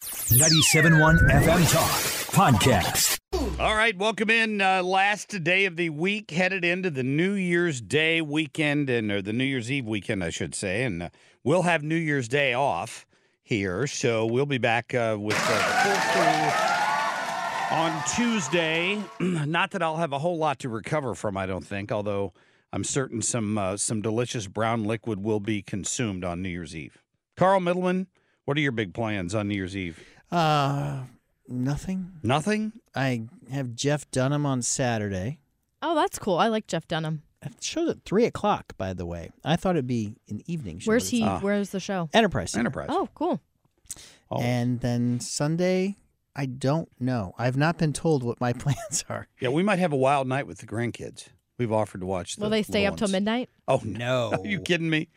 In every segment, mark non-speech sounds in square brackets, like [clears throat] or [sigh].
97.1 FM Talk Podcast. All right, welcome in. Uh, last day of the week, headed into the New Year's Day weekend, and or the New Year's Eve weekend, I should say, and uh, we'll have New Year's Day off here, so we'll be back uh, with uh, full crew on Tuesday. [clears throat] Not that I'll have a whole lot to recover from, I don't think, although I'm certain some uh, some delicious brown liquid will be consumed on New Year's Eve. Carl Middleman, what are your big plans on New Year's Eve? Uh, nothing. Nothing. I have Jeff Dunham on Saturday. Oh, that's cool. I like Jeff Dunham. It shows at three o'clock. By the way, I thought it'd be an evening show. Where's he? Ah. Where's the show? Enterprise. Center. Enterprise. Oh, cool. Oh. And then Sunday, I don't know. I've not been told what my [laughs] plans are. Yeah, we might have a wild night with the grandkids. We've offered to watch. The Will they stay little up till ones. midnight? Oh [laughs] No. Are you kidding me?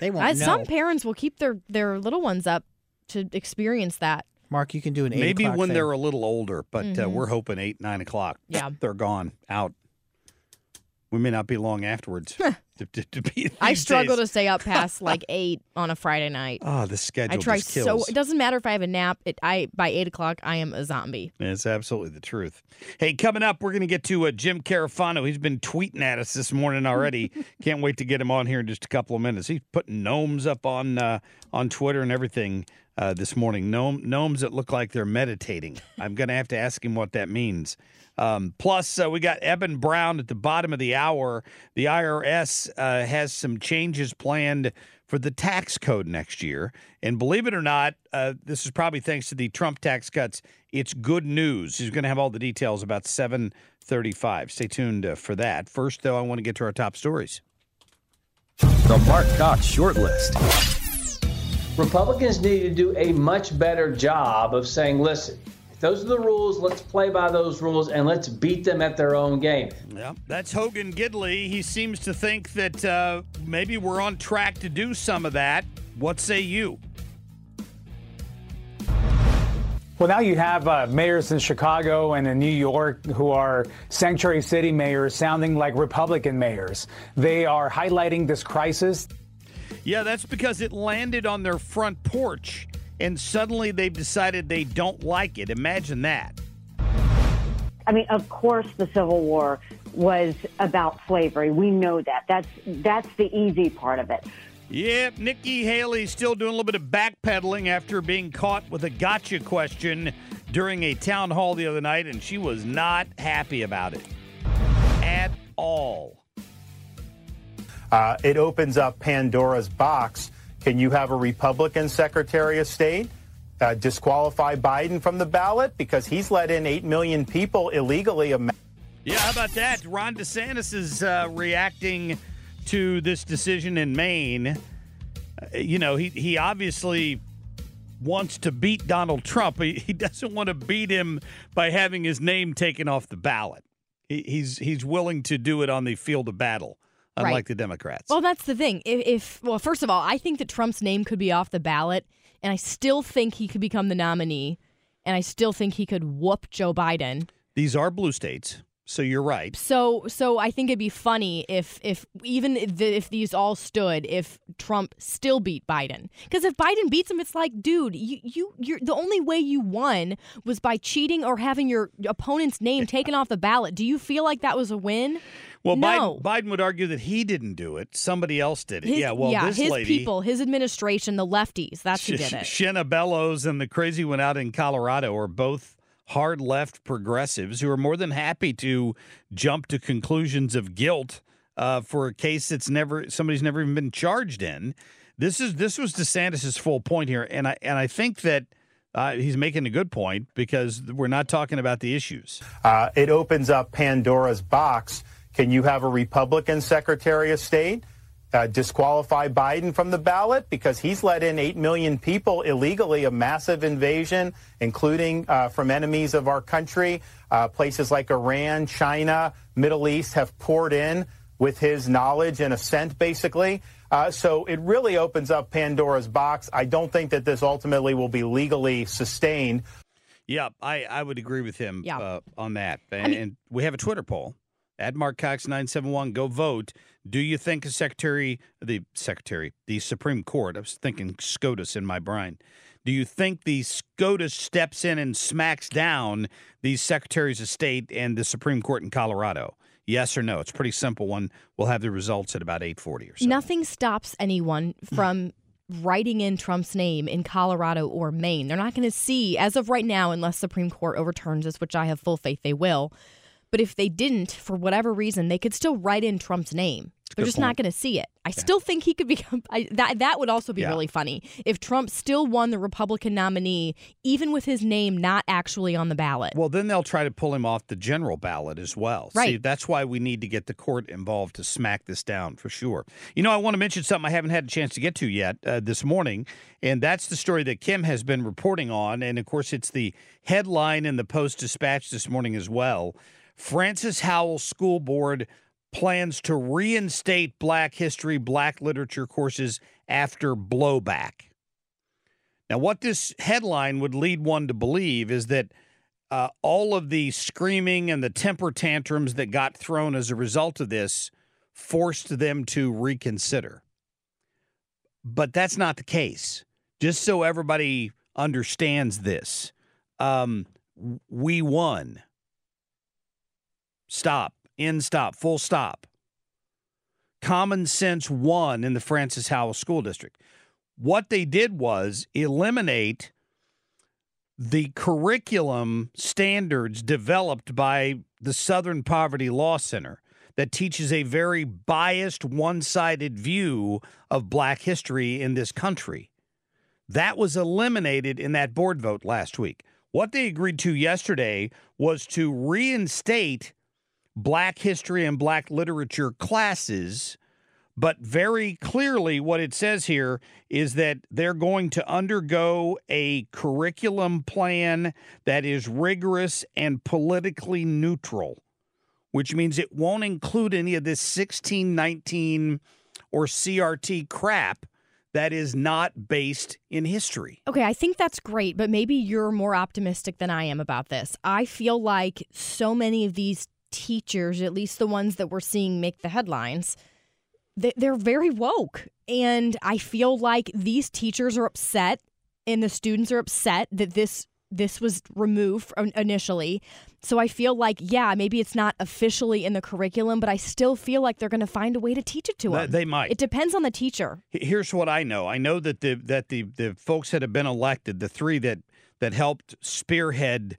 They won't Uh, know. some parents will keep their their little ones up to experience that. Marc, you can do an eight Maybe o'clock when thing. they're a little older, but uh, Mhm. we're hoping eight, nine o'clock. Yeah. they're gone out. We may not be long afterwards. to, to, to be I struggle days. to stay up past [laughs] like eight on a Friday night. Oh, the schedule I try so. It doesn't matter if I have a nap. It I by eight o'clock I am a zombie. It's absolutely the truth. Hey, coming up, we're going to get to uh, Jim Carafano. He's been tweeting at us this morning already. [laughs] Can't wait to get him on here in just a couple of minutes. He's putting gnomes up on uh, on Twitter and everything uh, this morning. Gnome, gnomes that look like they're meditating. I'm going to have to ask him what that means. Um, plus, uh, we got Eben Brown at the bottom of the hour. The IRS uh, has some changes planned for the tax code next year. And believe it or not, uh, this is probably thanks to the Trump tax cuts. It's good news. He's going to have all the details about 735. Stay tuned uh, for that. First, though, I want to get to our top stories. The Marc Cox Shortlist. Republicans need to do a much better job of saying, listen, if those are the rules, let's play by those rules and let's beat them at their own game. Yeah, that's Hogan Gidley. He seems to think that uh, maybe we're on track to do some of that. What say you? Well, now you have uh, mayors in Chicago and in New York who are sanctuary city mayors sounding like Republican mayors. They are highlighting this crisis. Yeah, that's because it landed on their front porch and suddenly they've decided they don't like it. Imagine that. I mean, of course, the Civil War was about slavery. We know that. That's that's the easy part of it. Yep, Nikki Haley's still doing a little bit of backpedaling after being caught with a gotcha question during a town hall the other night, and she was not happy about it at all. Uh, it opens up Pandora's box. Can you have a Republican Secretary of State uh, disqualify Biden from the ballot because he's let in 8 million people illegally? Yeah, how about that? Ron DeSantis is uh, reacting to this decision in Maine. Uh, you know, he, he obviously wants to beat Donald Trump. He, he doesn't want to beat him by having his name taken off the ballot. He, he's he's willing to do it on the field of battle, unlike Right. the Democrats. Well, that's the thing. If, if well, first of all, I think that Trump's name could be off the ballot, and I still think he could become the nominee, and I still think he could whoop Joe Biden. These are blue states, so you're right. So, so I think it'd be funny if, if even if, the, if these all stood, if Trump still beat Biden, because if Biden beats him, it's like, dude, you, you, you're the only way you won was by cheating or having your opponent's name taken off the ballot. Do you feel like that was a win? Well, no. Biden, Biden would argue that he didn't do it. Somebody else did it. His- yeah, well, this his lady, people, his administration, the lefties, that's who Sh- did it. Shenna Bellows and the crazy one out in Colorado are both hard left progressives who are more than happy to jump to conclusions of guilt uh, for a case that's never somebody's never even been charged in. This is this was DeSantis's full point here, and I and I think that uh, he's making a good point because we're not talking about the issues. Uh, it opens up Pandora's box. Can you have a Republican Secretary of State uh, disqualify Biden from the ballot because he's let in 8 million people illegally, a massive invasion, including uh, from enemies of our country? Uh, places like Iran, China, Middle East have poured in with his knowledge and assent, basically. Uh, so it really opens up Pandora's box. I don't think that this ultimately will be legally sustained. Yeah, I, I would agree with him Yeah. uh, on that. And, and we have a Twitter poll at Marc Cox nine seven one. Go vote. Do you think a secretary, the secretary, the Supreme Court? I was thinking SCOTUS in my brain. Do you think the SCOTUS steps in and smacks down these secretaries of state and the Supreme Court in Colorado? Yes or no? It's a pretty simple one. We'll have the results at about eight forty or so. Nothing stops anyone [laughs] from writing in Trump's name in Colorado or Maine. They're not going to see, as of right now, unless Supreme Court overturns this, which I have full faith they will. But if they didn't, for whatever reason, they could still write in Trump's name. They're good just not going to see it. I still think he could become I, that. That would also be Yeah. really funny if Trump still won the Republican nominee, even with his name not actually on the ballot. Well, then they'll try to pull him off the general ballot as well. See, Right. that's why we need to get the court involved to smack this down for sure. You know, I want to mention something I haven't had a chance to get to yet uh, this morning, and that's the story that Kim has been reporting on. And of course, it's the headline in the Post Dispatch this morning as well. Francis Howell School Board plans to reinstate Black History, Black Literature courses after blowback. Now, what this headline would lead one to believe is that uh, all of the screaming and the temper tantrums that got thrown as a result of this forced them to reconsider. But that's not the case. Just so everybody understands this, um, we won. Stop. End stop. Full stop. Common sense won in the Francis Howell School District. What they did was eliminate the curriculum standards developed by the Southern Poverty Law Center that teaches a very biased, one sided view of black history in this country. That was eliminated in that board vote last week. What they agreed to yesterday was to reinstate black history and black literature classes. But very clearly, what it says here is that they're going to undergo a curriculum plan that is rigorous and politically neutral, which means it won't include any of this 1619 or CRT crap that is not based in history. Okay, I think that's great, but maybe you're more optimistic than I am about this. I feel like so many of these teachers, at least the ones that we're seeing make the headlines, they- they're very woke. And I feel like these teachers are upset and the students are upset that this this was removed initially. So I feel like yeah, maybe it's not officially in the curriculum, but I still feel like they're going to find a way to teach it to them. they might. It depends on the teacher. Here's what I know. I know that the that the the folks that have been elected, the three that that helped spearhead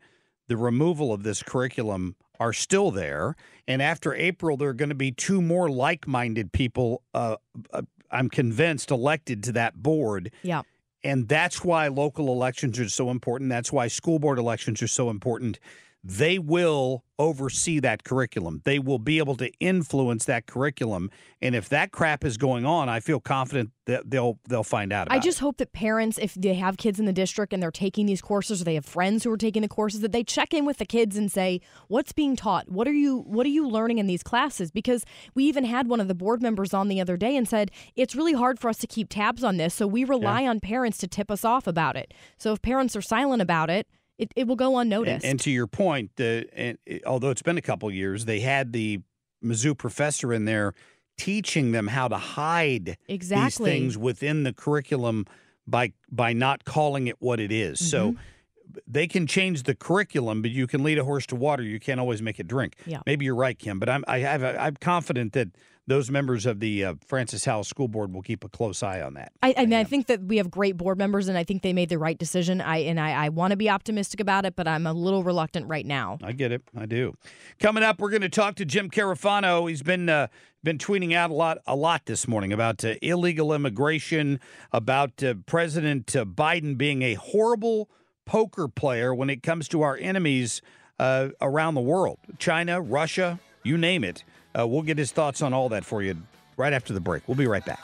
the removal of this curriculum are still there. And after April, there are going to be two more like-minded people. Uh, uh, I'm convinced elected to that board. Yeah. And that's why local elections are so important. That's why school board elections are so important. They will oversee that curriculum. They will be able to influence that curriculum. And if that crap is going on, I feel confident that they'll they'll find out about I just hope that parents, if they have kids in the district and they're taking these courses, or they have friends who are taking the courses, that they check in with the kids and say, "What's being taught? What are you What are you learning in these classes?" Because we even had one of the board members on the other day and said it's really hard for us to keep tabs on this, so we rely on parents to tip us off about it. So if parents are silent about it, it, it will go unnoticed. and to your point, the and, although it's been a couple years, they had the Mizzou professor in there teaching them how to hide Exactly. these things within the curriculum by by not calling it what it is. So Mm-hmm. they can change the curriculum, but you can lead a horse to water. You can't always make it drink. Yeah. Maybe you're right, Kim, but I'm I have a, I'm confident that those members of the uh, Francis Howell School Board will keep a close eye on that. I, I mean, I think that we have great board members, and I think they made the right decision. I and I, I want to be optimistic about it, but I'm a little reluctant right now. I get it. I do. Coming up, we're going to talk to Jim Carafano. He's been uh, been tweeting out a lot a lot this morning about uh, illegal immigration, about uh, President uh, Biden being a horrible poker player when it comes to our enemies uh, around the world, China, Russia, you name it. Uh, we'll get his thoughts on all that for you right after the break. We'll be right back.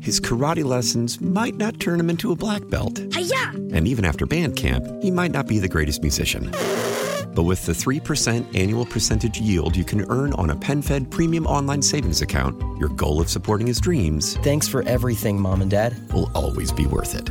His karate lessons might not turn him into a black belt. And even after band camp, he might not be the greatest musician. But with the 3% annual percentage yield you can earn on a PenFed premium online savings account, your goal of supporting his dreams Thanks for everything, Mom and Dad. will always be worth it.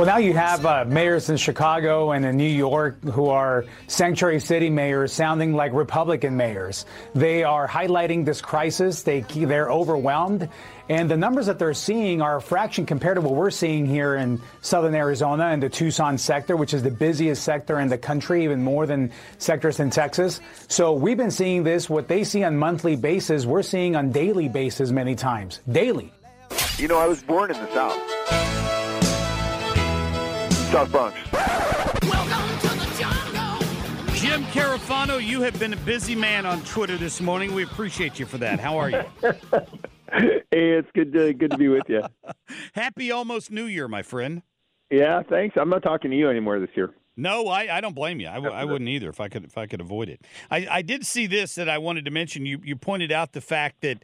Well, now you have uh, mayors in Chicago and in New York who are sanctuary city mayors sounding like Republican mayors. They are highlighting this crisis. They, they're overwhelmed. And the numbers that they're seeing are a fraction compared to what we're seeing here in southern Arizona and the Tucson sector, which is the busiest sector in the country, even more than sectors in Texas. So we've been seeing this, what they see on monthly basis, we're seeing on daily basis many times. Daily. You know, I was born in the South. South Bronx. Jim Carafano, you have been a busy man on Twitter this morning. We appreciate you for that. How are you? [laughs] Hey, it's good to good to be with you. [laughs] Happy almost New Year, my friend. Yeah, thanks. I'm not talking to you anymore this year. No, I, I don't blame you. I, w- I wouldn't either if I could if I could avoid it. I, I did see this that I wanted to mention. You you pointed out the fact that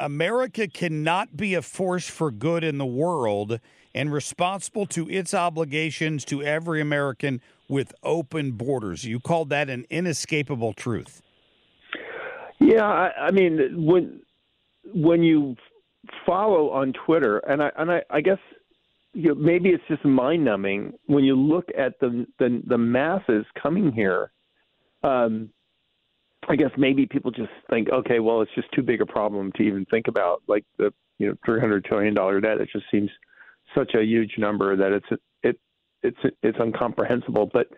America cannot be a force for good in the world and responsible to its obligations to every American with open borders. You called that an inescapable truth. Yeah, I, I mean when when you follow on Twitter, and I and I, I guess you know, maybe it's just mind numbing when you look at the the, the masses coming here. Um, I guess maybe people just think, okay, well, it's just too big a problem to even think about, like the you know three hundred trillion dollar debt. It just seems such a huge number that it's it it's it's incomprehensible. But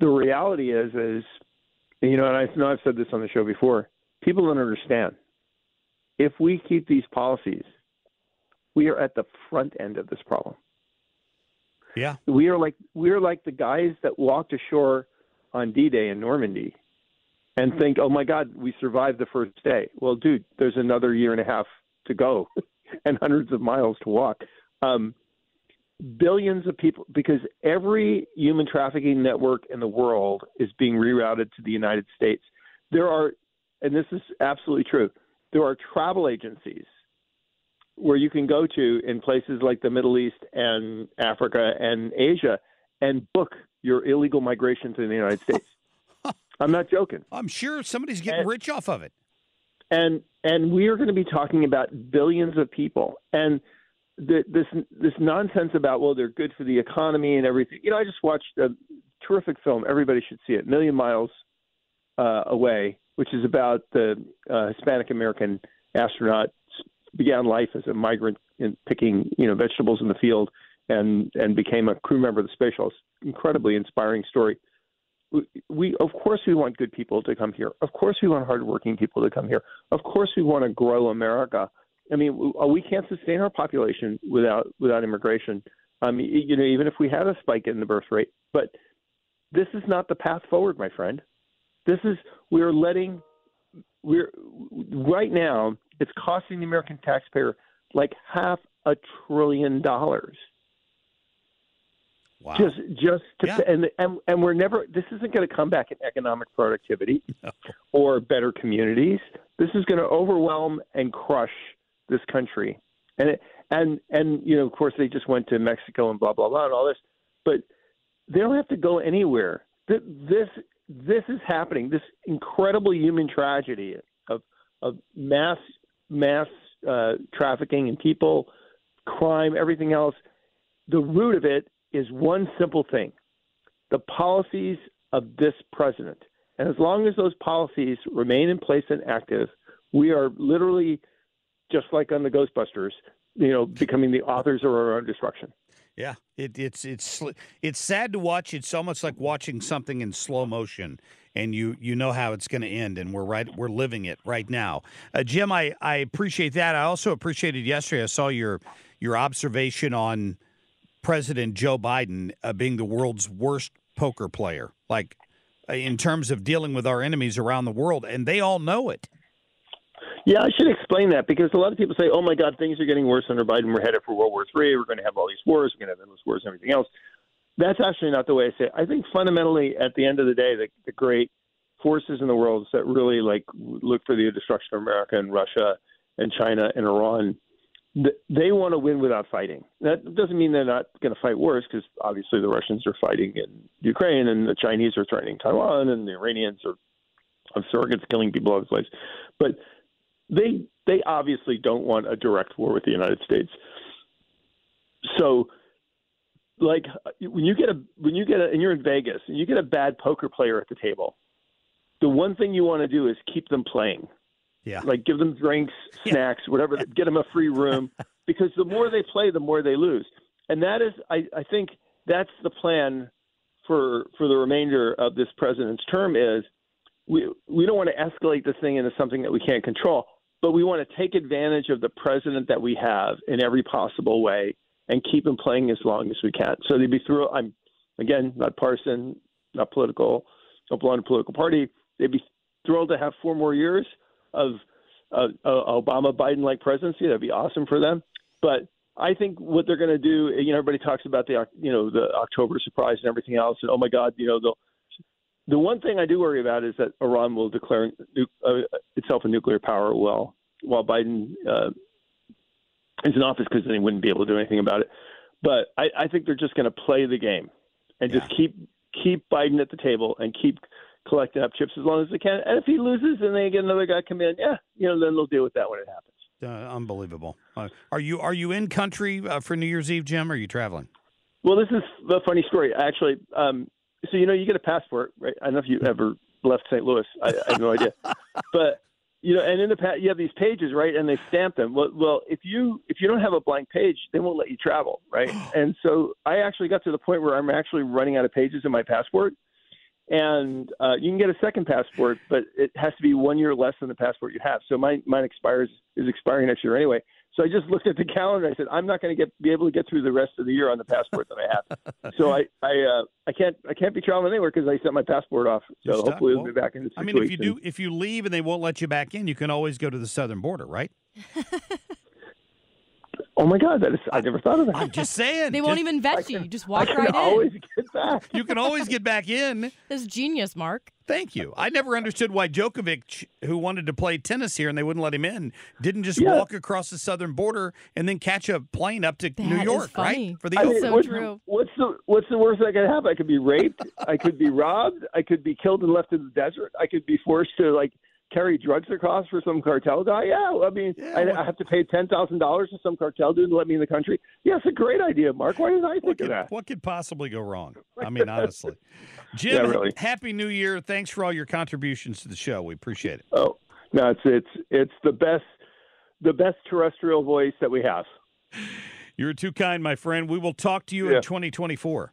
the reality is is you know, and I know I've said this on the show before. People don't understand. If we keep these policies, we are at the front end of this problem. Yeah. We are like we are like the guys that walked ashore on D-Day in Normandy and think, "Oh my God, we survived the first day." Well, dude, there's another year and a half to go, [laughs] and hundreds of miles to walk. Um, billions of people, because every human trafficking network in the world is being rerouted to the United States. There are, and this is absolutely true. There are travel agencies where you can go to in places like the Middle East and Africa and Asia and book your illegal migration to the United States. [laughs] I'm not joking. I'm sure somebody's getting And- rich off of it. and and we are going to be talking about billions of people and this this nonsense about well they're good for the economy and everything. You know, I just watched a terrific film. Everybody should see it. Million Miles uh, Away, which is about the uh, Hispanic American astronaut began life as a migrant in picking you know vegetables in the field and and became a crew member of the space shuttle. Incredibly inspiring story. we, we of course we want good people to come here. Of course we want hardworking people to come here. Of course we want to grow America. I mean, we, uh, we can't sustain our population without without immigration. I mean, you know, even if we had a spike in the birth rate, but this is not the path forward, my friend. This is we're letting we're right now it's costing the American taxpayer like half a trillion dollars. Wow. Just just to Yeah. and, and and we're never this isn't going to come back in economic productivity [laughs] or better communities. This is going to overwhelm and crush this country. And it, and and you know of course they just went to Mexico and blah blah blah and all this, but they don't have to go anywhere. This this is happening. This incredible human tragedy of of mass mass uh, trafficking and people, crime, everything else. The root of it is one simple thing: the policies of this president. And as long as those policies remain in place and active, we are literally just like on the Ghostbusters, you know, becoming the authors of our own destruction. Yeah, it, it's it's it's sad to watch. It's almost like watching something in slow motion, and you you know how it's going to end, and we're right we're living it right now. Uh, Jim, I I appreciate that. I also appreciated yesterday. I saw your your observation on President Joe Biden uh, being the world's worst poker player, like uh, in terms of dealing with our enemies around the world, and they all know it. Yeah, I should explain that because a lot of people say, "Oh my God, things are getting worse under Biden. We're headed for World War III. We're going to have all these wars. We're going to have endless wars and everything else." That's actually not the way I say it. I think fundamentally, at the end of the day, the, the great forces in the world that really like look for the destruction of America and Russia and China and Iran, they want to win without fighting. That doesn't mean they're not going to fight worse because obviously the Russians are fighting in Ukraine and the Chinese are threatening Taiwan and the Iranians are of surrogates killing people all over the place. But they they obviously don't want a direct war with the United States. So, like when you get a when you get a and you're in Vegas and you get a bad poker player at the table, the one thing you want to do is keep them playing. Yeah. Like give them drinks, [laughs] snacks, whatever, get them a free room [laughs] because the more they play, the more they lose. And that is I, I think that's the plan for for the remainder of this president's term is we we don't want to escalate this thing into something that we can't control, but we want to take advantage of the president that we have in every possible way and keep him playing as long as we can. So they'd be through. I'm again not partisan, not political, don't belong to a political party. They'd be thrilled to have four more years of uh, Obama Biden like presidency. That'd be awesome for them. But I think what they're going to do, you know, everybody talks about the you know the October surprise and everything else, and oh my God, you know they'll the one thing I do worry about is that Iran will declare uh, itself a nuclear power while while Biden uh, is in office because then he wouldn't be able to do anything about it. But I, I think they're just going to play the game and just keep keep Biden at the table and keep collecting up chips as long as they can. And if he loses and they get another guy come in, yeah, you know, then they'll deal with that when it happens. Uh, unbelievable. Uh, are you are you in country uh, for New Year's Eve, Jim? Or are you traveling? Well, this is a funny story, actually. Um, so you know, you get a passport, right? I don't know if you ever left St. Louis. I, I have no idea, [laughs] but you know, and in the past, you have these pages, right? And they stamp them. Well, well, if you if you don't have a blank page, they won't let you travel, right? [gasps] and so I actually got to the point where I'm actually running out of pages in my passport, and uh, you can get a second passport, but it has to be one year less than the passport you have. So mine mine expires is expiring next year anyway. So I just looked at the calendar. I said, I'm not going to get be able to get through the rest of the year on the passport that I have. [laughs] so I I uh, I can't I can't be traveling anywhere because I sent my passport off. So You're hopefully Well, we'll be back in six I mean, if you and- do, if you leave and they won't let you back in, you can always go to the southern border, right? [laughs] Oh my God, that is I never thought of that. I'm just saying. They won't just- even vet you. You just walk I can right in. always get back. You can always get back in. [laughs] This is genius, Marc. Thank you. I never understood why Djokovic, who wanted to play tennis here and they wouldn't let him in, didn't just Yeah. walk across the southern border and then catch a plane up to New That is York, funny. right? For the I mean, Open. what's, true. What's the what's the worst that could happen? I could be raped. I could be robbed. I could be killed and left in the desert. I could be forced to like carry drugs across for some cartel guy. Yeah, I mean, Yeah, I, I have to pay ten thousand dollars to some cartel dude to let me in the country. Yeah, it's a great idea, Marc. Why didn't I think What of could, that? what could possibly go wrong? I [laughs] mean, honestly. Jim, Yeah, really. happy New Year. Thanks for all your contributions to the show. We appreciate it. Oh no, it's it's it's the best the best terrestrial voice that we have. You're too kind, my friend. We will talk to you Yeah. in 2024.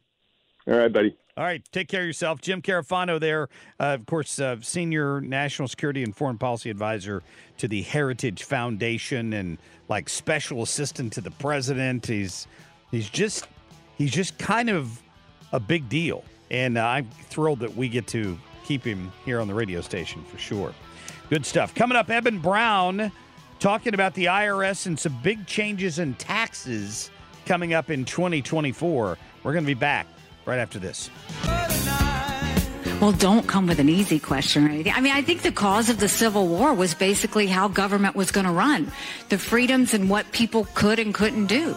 All right, buddy. All right, take care of yourself. Jim Carafano there, uh, of course, uh, senior national security and foreign policy advisor to the Heritage Foundation and like special assistant to the president. He's he's just he's just kind of a big deal, and uh, I'm thrilled that we get to keep him here on the radio station for sure. Good stuff. Coming up, Eben Brown talking about the IRS and some big changes in taxes coming up in 2024. We're going to be back right after this. Well, don't come with an easy question or anything. I mean, I think the cause of the Civil War was basically how government was going to run, the freedoms and what people could and couldn't do.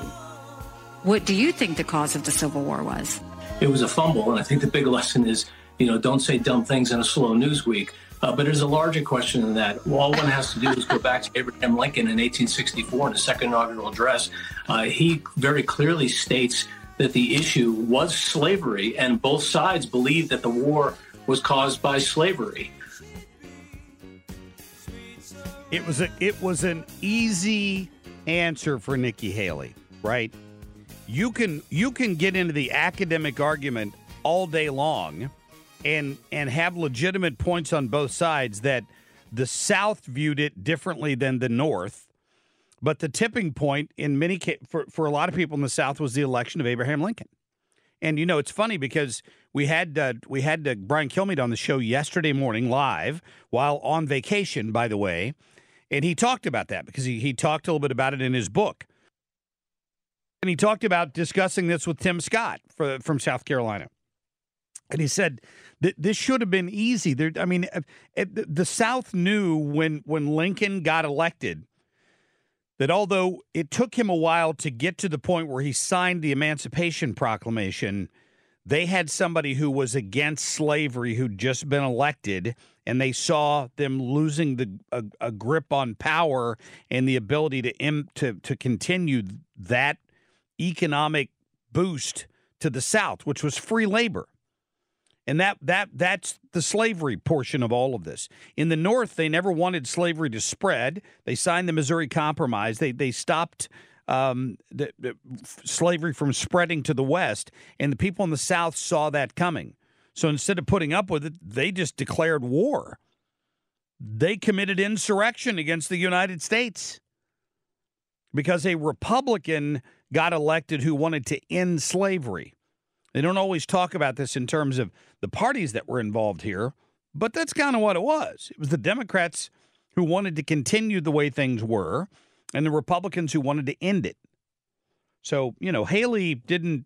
What do you think the cause of the Civil War was? It was a fumble, and I think the big lesson is, you know, don't say dumb things in a slow news week. Uh, but there's a larger question than that. All one has to do is go back to Abraham Lincoln in 1864 in his second inaugural address. Uh, he very clearly states that the issue was slavery, and both sides believed that the war was caused by slavery. It was a it was an easy answer for Nikki Haley, right? You can you can get into the academic argument all day long and and have legitimate points on both sides that the South viewed it differently than the North. But the tipping point in many ca- for for a lot of people in the South was the election of Abraham Lincoln. And you know, it's funny because we had uh, we had uh, Brian Kilmeade on the show yesterday morning live while on vacation, by the way, and he talked about that because he he talked a little bit about it in his book. And he talked about discussing this with Tim Scott for, from South Carolina. And he said that this should have been easy. There, I mean, uh, uh, the South knew when when Lincoln got elected that although it took him a while to get to the point where he signed the Emancipation Proclamation, they had somebody who was against slavery who'd just been elected, and they saw them losing the a, a grip on power and the ability to to to continue that economic boost to the South, which was free labor. And that that that's the slavery portion of all of this. In the North, they never wanted slavery to spread. They signed the Missouri Compromise. They they stopped um, the, the, slavery from spreading to the West, and the people in the South saw that coming. So instead of putting up with it, they just declared war. They committed insurrection against the United States because a Republican got elected who wanted to end slavery. They don't always talk about this in terms of the parties that were involved here, but that's kind of what it was. It was the Democrats who wanted to continue the way things were, and the Republicans who wanted to end it. So, you know, Haley didn't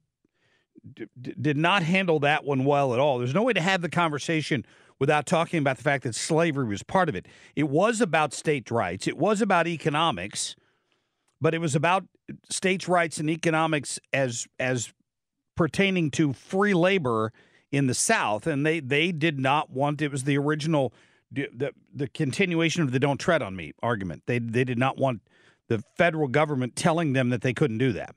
d- did not handle that one well at all. There's no way to have the conversation without talking about the fact that slavery was part of it. It was about state rights. It was about economics, but it was about states' rights and economics as as pertaining to free labor in the South, and they they did not want it was the original the the continuation of the "don't tread on me" argument. They they did not want the federal government telling them that they couldn't do that,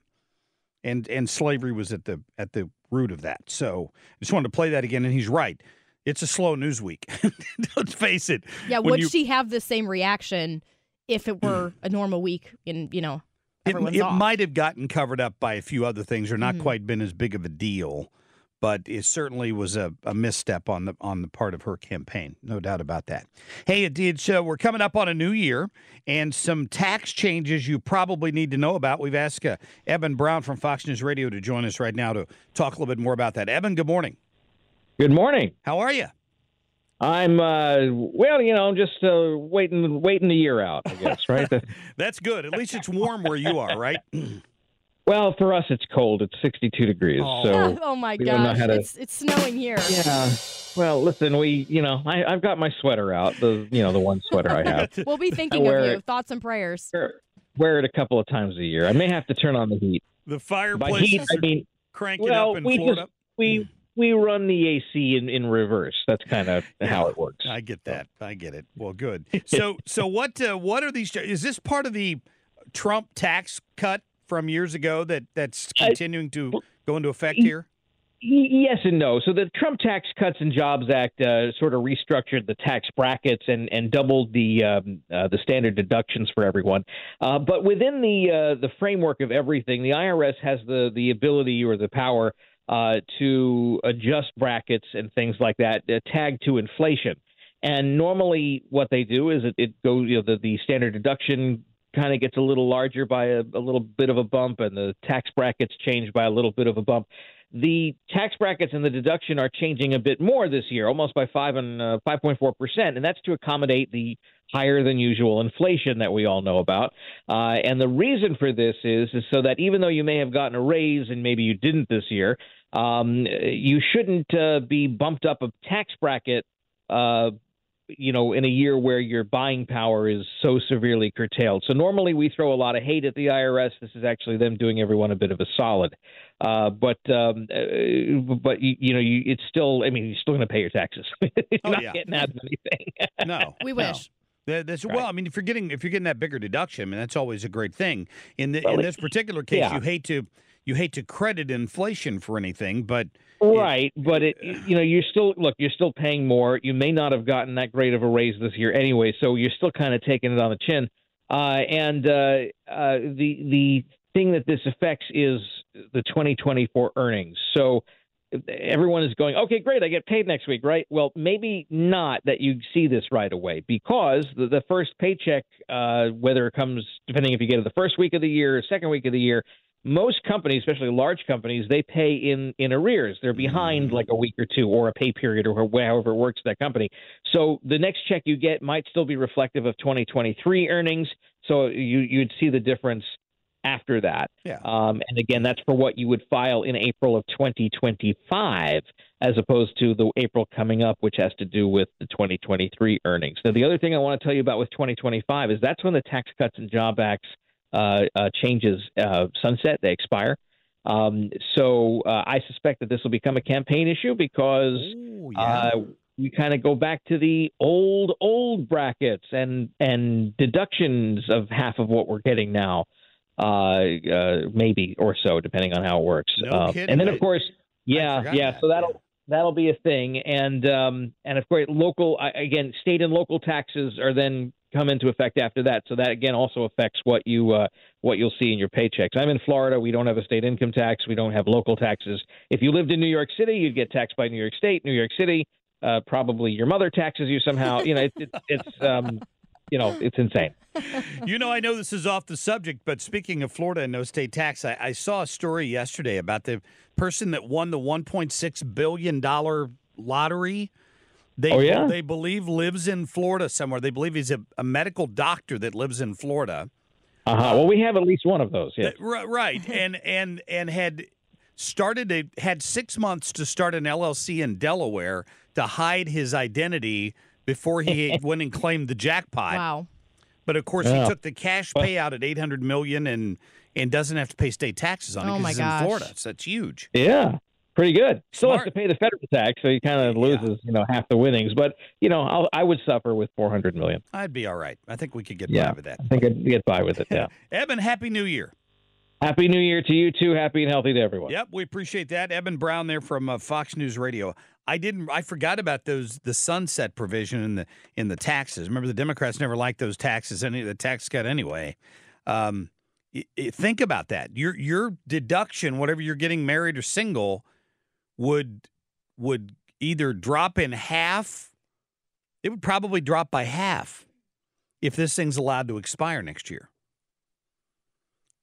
and and slavery was at the at the root of that. So I just wanted to play that again, and he's right. It's a slow news week. [laughs] Let's face it. Yeah, would you, she have the same reaction if it were a normal week in you know it, it might have gotten covered up by a few other things, or not mm-hmm. quite been as big of a deal. But it certainly was a, a, misstep on the on the part of her campaign, no doubt about that. Hey, it so we're coming up on a new year and some tax changes you probably need to know about. We've asked uh, Eben Brown from Fox News Radio to join us right now to talk a little bit more about that. Eben, good morning. Good morning. How are you? I'm uh, well, you know, I'm just uh, waiting, waiting the year out. I guess, [laughs] right? That's good. At least it's warm where you are, right? [clears throat] well, for us, it's cold. It's 62 degrees. Oh, so [laughs] oh my gosh, to... it's it's snowing here. Yeah. Well, listen, we, you know, I, have got my sweater out. The, you know, the one sweater I have. [laughs] we'll be thinking of you. It, Thoughts and prayers. Wear it a couple of times a year. I may have to turn on the heat. The fireplace. Heat, I mean, cranking well, up in we Florida. Just, we we run the AC in, in reverse. That's kind of yeah, how it works. I get that. I get it. Well, good. [laughs] So so what uh, what are these? Is this part of the Trump tax cut from years ago that that's continuing to go into effect here? Yes and no. So the Trump Tax Cuts and Jobs Act uh, sort of restructured the tax brackets and and doubled the um, uh, the standard deductions for everyone. Uh, but within the uh, the framework of everything, the IRS has the the ability or the power uh, to adjust brackets and things like that uh, tagged to inflation. And normally, what they do is it, it goes, you know, the, the standard deduction kind of gets a little larger by a, a little bit of a bump, and the tax brackets change by a little bit of a bump. The tax brackets and the deduction are changing a bit more this year, almost by five and uh, five point four percent, and that's to accommodate the higher than usual inflation that we all know about. Uh, and the reason for this is is so that even though you may have gotten a raise and maybe you didn't this year, um, you shouldn't uh, be bumped up a tax bracket uh, you know, in a year where your buying power is so severely curtailed. So normally we throw a lot of hate at the IRS. This is actually them doing everyone a bit of a solid. Uh, but um, uh, but you, you, know, you, it's still. I mean, you're still going to pay your taxes. [laughs] you're oh, not yeah. getting out of anything. [laughs] no, we wish. That- That's Right. well. I mean, if you're getting if you're getting that bigger deduction, I mean, that's always a great thing. In the, Well, in this particular case, yeah. you hate to you hate to credit inflation for anything, but Right, but it you know you're still look you're still paying more. You may not have gotten that great of a raise this year anyway, so you're still kind of taking it on the chin. Uh, and uh, uh, the the thing that this affects is the 2024 earnings. So everyone is going, okay, great, I get paid next week, right? Well, maybe not that you see this right away because the, the first paycheck, uh, whether it comes depending if you get it the first week of the year or second week of the year, most companies, especially large companies, they pay in in arrears. They're behind like a week or two, or a pay period, or however it works for that company. So the next check you get might still be reflective of 2023 earnings. So you you'd see the difference after that. Yeah. Um, and again, that's for what you would file in April of 2025, as opposed to the April coming up, which has to do with the 2023 earnings. Now, the other thing I want to tell you about with 2025 is that's when the Tax Cuts and Job Acts changes uh, sunset, they expire. Um, so uh, I suspect that this will become a campaign issue because uh, we kind of go back to the old old brackets and and deductions of half of what we're getting now, uh, uh, maybe or so, depending on how it works. No Uh, kidding. and then of course, yeah, yeah. that, So that'll that'll be a thing, and um, and of course, local again, state and local taxes are then come into effect after that. So that again also affects what you uh, what you'll see in your paychecks. I'm in Florida. We don't have a state income tax. We don't have local taxes. If you lived in New York City, you'd get taxed by New York State. New York City, uh, probably your mother taxes you somehow. You know, it, it, it's um, you know, it's insane. you know, I know this is off the subject, but speaking of Florida and no state tax, I, I saw a story yesterday about the person that won the 1.6 billion dollar lottery. They, Oh, yeah? they believe lives in Florida somewhere. They believe he's a, a medical doctor that lives in Florida. Uh huh. Well, we have at least one of those. Yes. That- ri- right, [laughs] and and and had started a had six months to start an LLC in Delaware to hide his identity before he [laughs] went and claimed the jackpot. Wow. But of course, Yeah. he took the cash payout at eight hundred million and and doesn't have to pay state taxes on it Oh, 'cause my he's gosh. in Florida. So that's huge. Yeah, pretty good. Still has to pay the federal tax, so he kind of loses, you know, half the winnings. But you know, I'll, I would suffer with four hundred million. I'd be all right. I think we could get Yeah, by with that. I think I'd get by with it. [laughs] Yeah. Eben, happy New Year. Happy New Year to you too. Happy and healthy to everyone. Yep, we appreciate that. Eben Brown there from uh, Fox News Radio. I didn't. I forgot about those the sunset provision in the in the taxes. Remember, the Democrats never liked those taxes. Any the tax cut anyway. Um, y- y- think about that. Your your deduction, whatever you're getting married or single, would would either drop in half. It would probably drop by half if this thing's allowed to expire next year.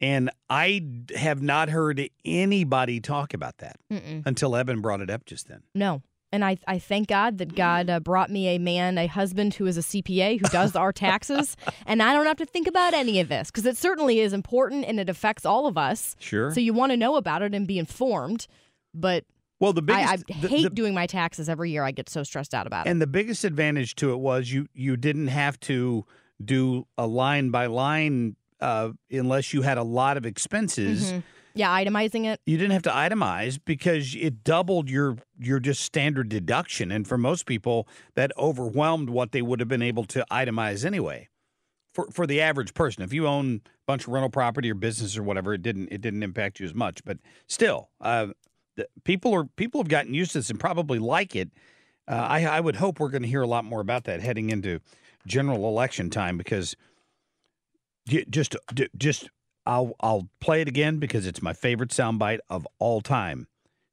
And I have not heard anybody talk about that Mm-mm. until Eben brought it up just then. No. And I, I thank God that God uh, brought me a man, a husband who is a CPA who does our [laughs] taxes. And I don't have to think about any of this because it certainly is important and it affects all of us. Sure. So you want to know about it and be informed. But Well, the I, I biggest the- hate the- doing my taxes every year. I get so stressed out about it. and the biggest advantage to it was you you didn't have to do a line by line uh, unless you had a lot of expenses. Mhm. Yeah, itemizing it. You didn't have to itemize because it doubled your your just standard deduction, and for most people, that overwhelmed what they would have been able to itemize anyway. For for the average person, if you own a bunch of rental property or business or whatever, it didn't it didn't impact you as much. But still, uh, people are people have gotten used to this and probably like it. Uh, I I would hope we're going to hear a lot more about that heading into general election time because just just I'll I'll play it again because it's my favorite soundbite of all time.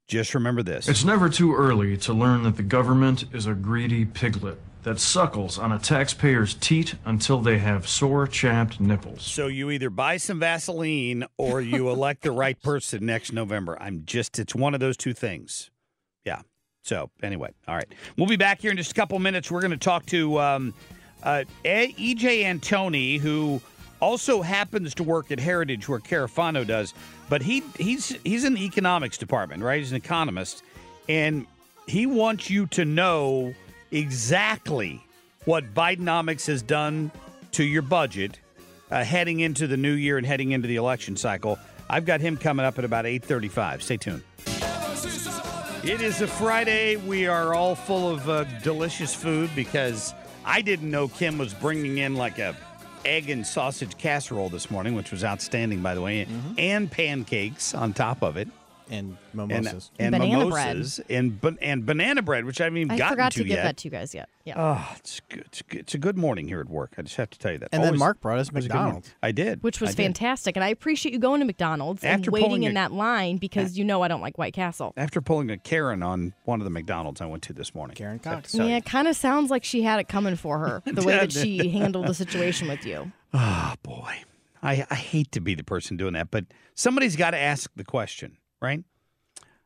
just remember this. It's never too early to learn that the government is a greedy piglet that suckles on a taxpayer's teat until they have sore, chapped nipples. So you either buy some Vaseline or you [laughs] elect the right person next November. I'm just, it's one of those two things. Yeah. So anyway, all right. We'll be back here in just a couple minutes. We're going to talk to um, uh, EJ Antoni, who also happens to work at Heritage where Carafano does, but he he's he's in the economics department, right? He's an economist, and he wants you to know exactly what Bidenomics has done to your budget uh, heading into the new year and heading into the election cycle. I've got him coming up at about 8:35. Stay tuned. It is a Friday. We are all full of uh, delicious food because I didn't know Kim was bringing in like a egg and sausage casserole this morning, which was outstanding, by the way, Mm-hmm. and pancakes on top of it. And mimosas. And, and Banana mimosas and ba- and banana bread, which I haven't even I gotten forgot to, to give yet. that to you guys yet. Yeah. Oh, it's good. It's good. It's a good morning here at work. I just have to tell you that. And then Marc brought us always a good morning. McDonald's. I did, Which was I did. fantastic. And I appreciate you going to McDonald's After and waiting in a- that line because you know I don't like White Castle. After pulling a Karen on one of the McDonald's I went to this morning. Karen Cox. Yeah, it kind of sounds like she had it coming for her, [laughs] the way that she handled the [laughs] situation with you. Oh boy, I, I hate to be the person doing that, but somebody's got to ask the question, right?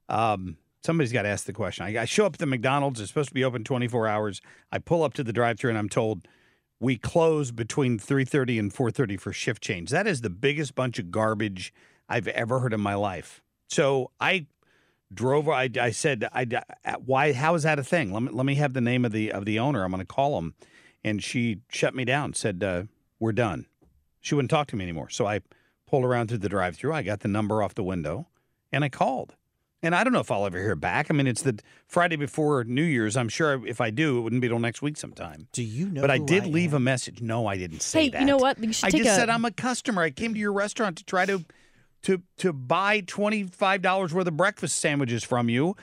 Um, somebody's got to ask the question. I, I show up at the McDonald's. It's supposed to be open 24 hours. I pull up to the drive-thru and I'm told we close between 3:30 and 4:30 for shift change. That is the biggest bunch of garbage I've ever heard in my life. So I drove. I, I said, I, why? How is that a thing? Let me let me have the name of the of the owner. I'm going to call him, and she shut me down. Said uh, we're done. She wouldn't talk to me anymore. So I pulled around through the drive-through. I got the number off the window, and I called. And I don't know if I'll ever hear back. I mean, it's the Friday before New Year's. I'm sure if I do, it wouldn't be till next week sometime. Do you know? But I who did leave a message. No, I didn't say that. Hey, that. you know what? You should I take just a- said I'm a customer. I came to your restaurant to try to to to buy twenty five dollars worth of breakfast sandwiches from you,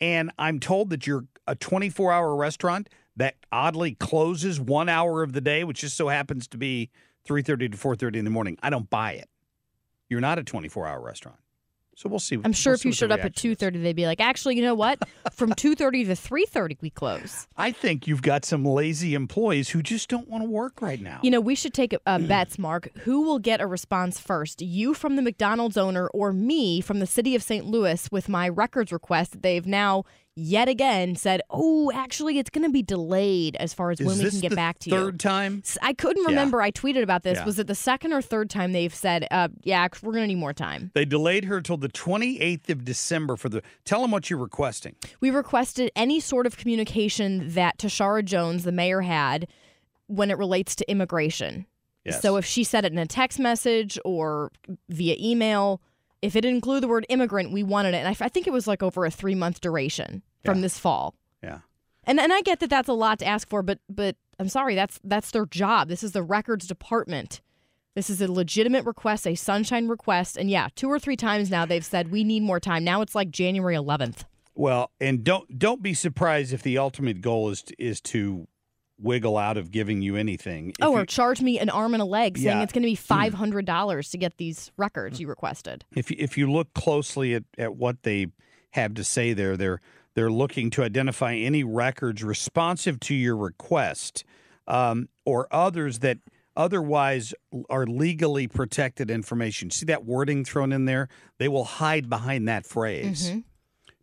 and I'm told that you're a 24 hour restaurant that oddly closes one hour of the day, which just so happens to be 3:30 to 4:30 in the morning. I don't buy it. You're not a 24 hour restaurant. So we'll see. I'm sure we'll if you showed up at 2:30, they'd be like, "Actually, you know what? From [laughs] 2:30 to 3:30, we close." I think you've got some lazy employees who just don't want to work right now. You know, we should take uh, bets, Marc. Who will get a response first? You from the McDonald's owner, or me from the city of St. Louis with my records request? that They've now yet again said, "Oh, actually, it's going to be delayed as far as Is when we can get back to you." third time? I couldn't Yeah. remember. I tweeted about this. Yeah. Was it the second or third time they've said, uh, "Yeah, we're going to need more time"? They delayed her till the 28th of December for the. Tell them what you're requesting. We requested any sort of communication that Tishaura Jones, the mayor, had when it relates to immigration. Yes. So if she said it in a text message or via email, if it didn't the word immigrant, we wanted it. And I think it was like over a three month duration from this fall. Yeah. And and I get that that's a lot to ask for, but but I'm sorry, that's that's their job. This is the records department. This is a legitimate request, a sunshine request, and yeah, two or three times now they've said we need more time. Now it's like January 11th. Well, and don't don't be surprised if the ultimate goal is to, is to wiggle out of giving you anything. If oh, or you- charge me an arm and a leg, saying Yeah. it's going to be five hundred dollars to get these records you requested. if you- if you look closely at, at what they have to say there, they're they're looking to identify any records responsive to your request um, or others that otherwise are legally protected information. See that wording thrown in there? They will hide behind that phrase Mhm.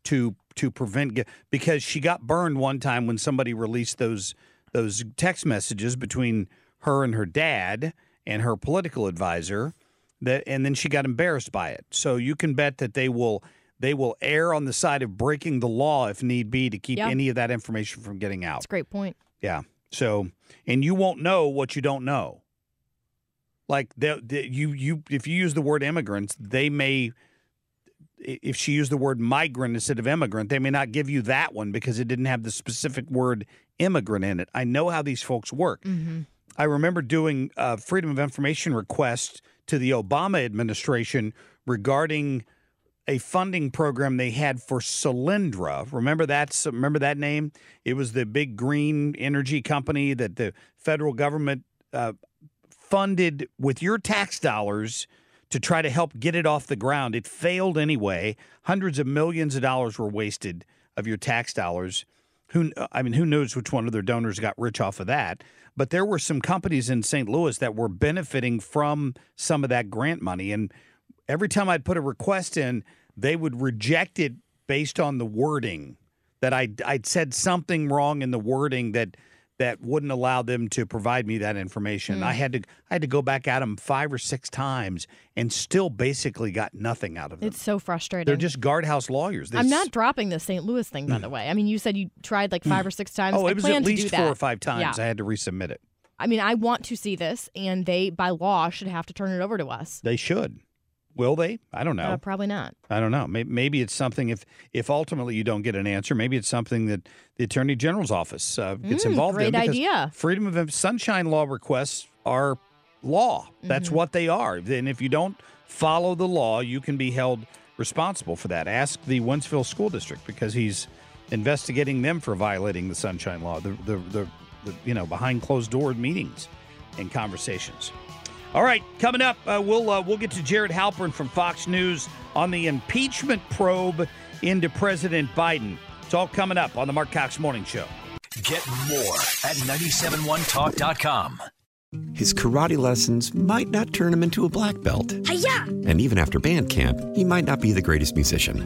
to to prevent because she got burned one time when somebody released those those text messages between her and her dad and her political advisor that and then she got embarrassed by it. So you can bet that they will they will err on the side of breaking the law if need be to keep Yeah. any of that information from getting out. That's a great point. Yeah. So, and you won't know what you don't know. Like you, you, if you use the word immigrants, they may, if she used the word migrant instead of immigrant, they may not give you that one because it didn't have the specific word immigrant in it. I know how these folks work. Mm-hmm. I remember doing a Freedom of Information request to the Obama administration regarding a funding program they had for Solyndra. Remember that? Remember that name? It was the big green energy company that the federal government uh, funded with your tax dollars to try to help get it off the ground. It failed anyway. Hundreds of millions of dollars were wasted of your tax dollars. Who I mean, who knows which one of their donors got rich off of that? But there were some companies in St. Louis that were benefiting from some of that grant money, and every time I'd put a request in, they would reject it based on the wording that I'd, I'd said something wrong in the wording that that wouldn't allow them to provide me that information. Mm. I had to I had to go back at them five or six times and still basically got nothing out of them. It's so frustrating. They're just guardhouse lawyers. They I'm s- not dropping the St. Louis thing, by the way. I mean, you said you tried like five or six times. Oh, I it was at least four or five times. Yeah. I had to resubmit it. I mean, I want to see this, and they, by law, should have to turn it over to us. They should. Will they? I don't know. Uh, probably not. I don't know. Maybe, maybe it's something. If if ultimately you don't get an answer, maybe it's something that the attorney general's office uh, gets Mm, involved in. great idea. Freedom of sunshine law requests are law. That's Mhm. what they are. And if you don't follow the law, you can be held responsible for that. Ask the Wentzville School District because he's investigating them for violating the sunshine law. The the the, the you know behind closed door meetings and conversations. All right, coming up, uh, we'll uh, we'll get to Jared Halpern from Fox News on the impeachment probe into President Biden. It's all coming up on the Marc Cox Morning Show. Get more at 971talk.com. His karate lessons might not turn him into a black belt. And even after band camp, he might not be the greatest musician.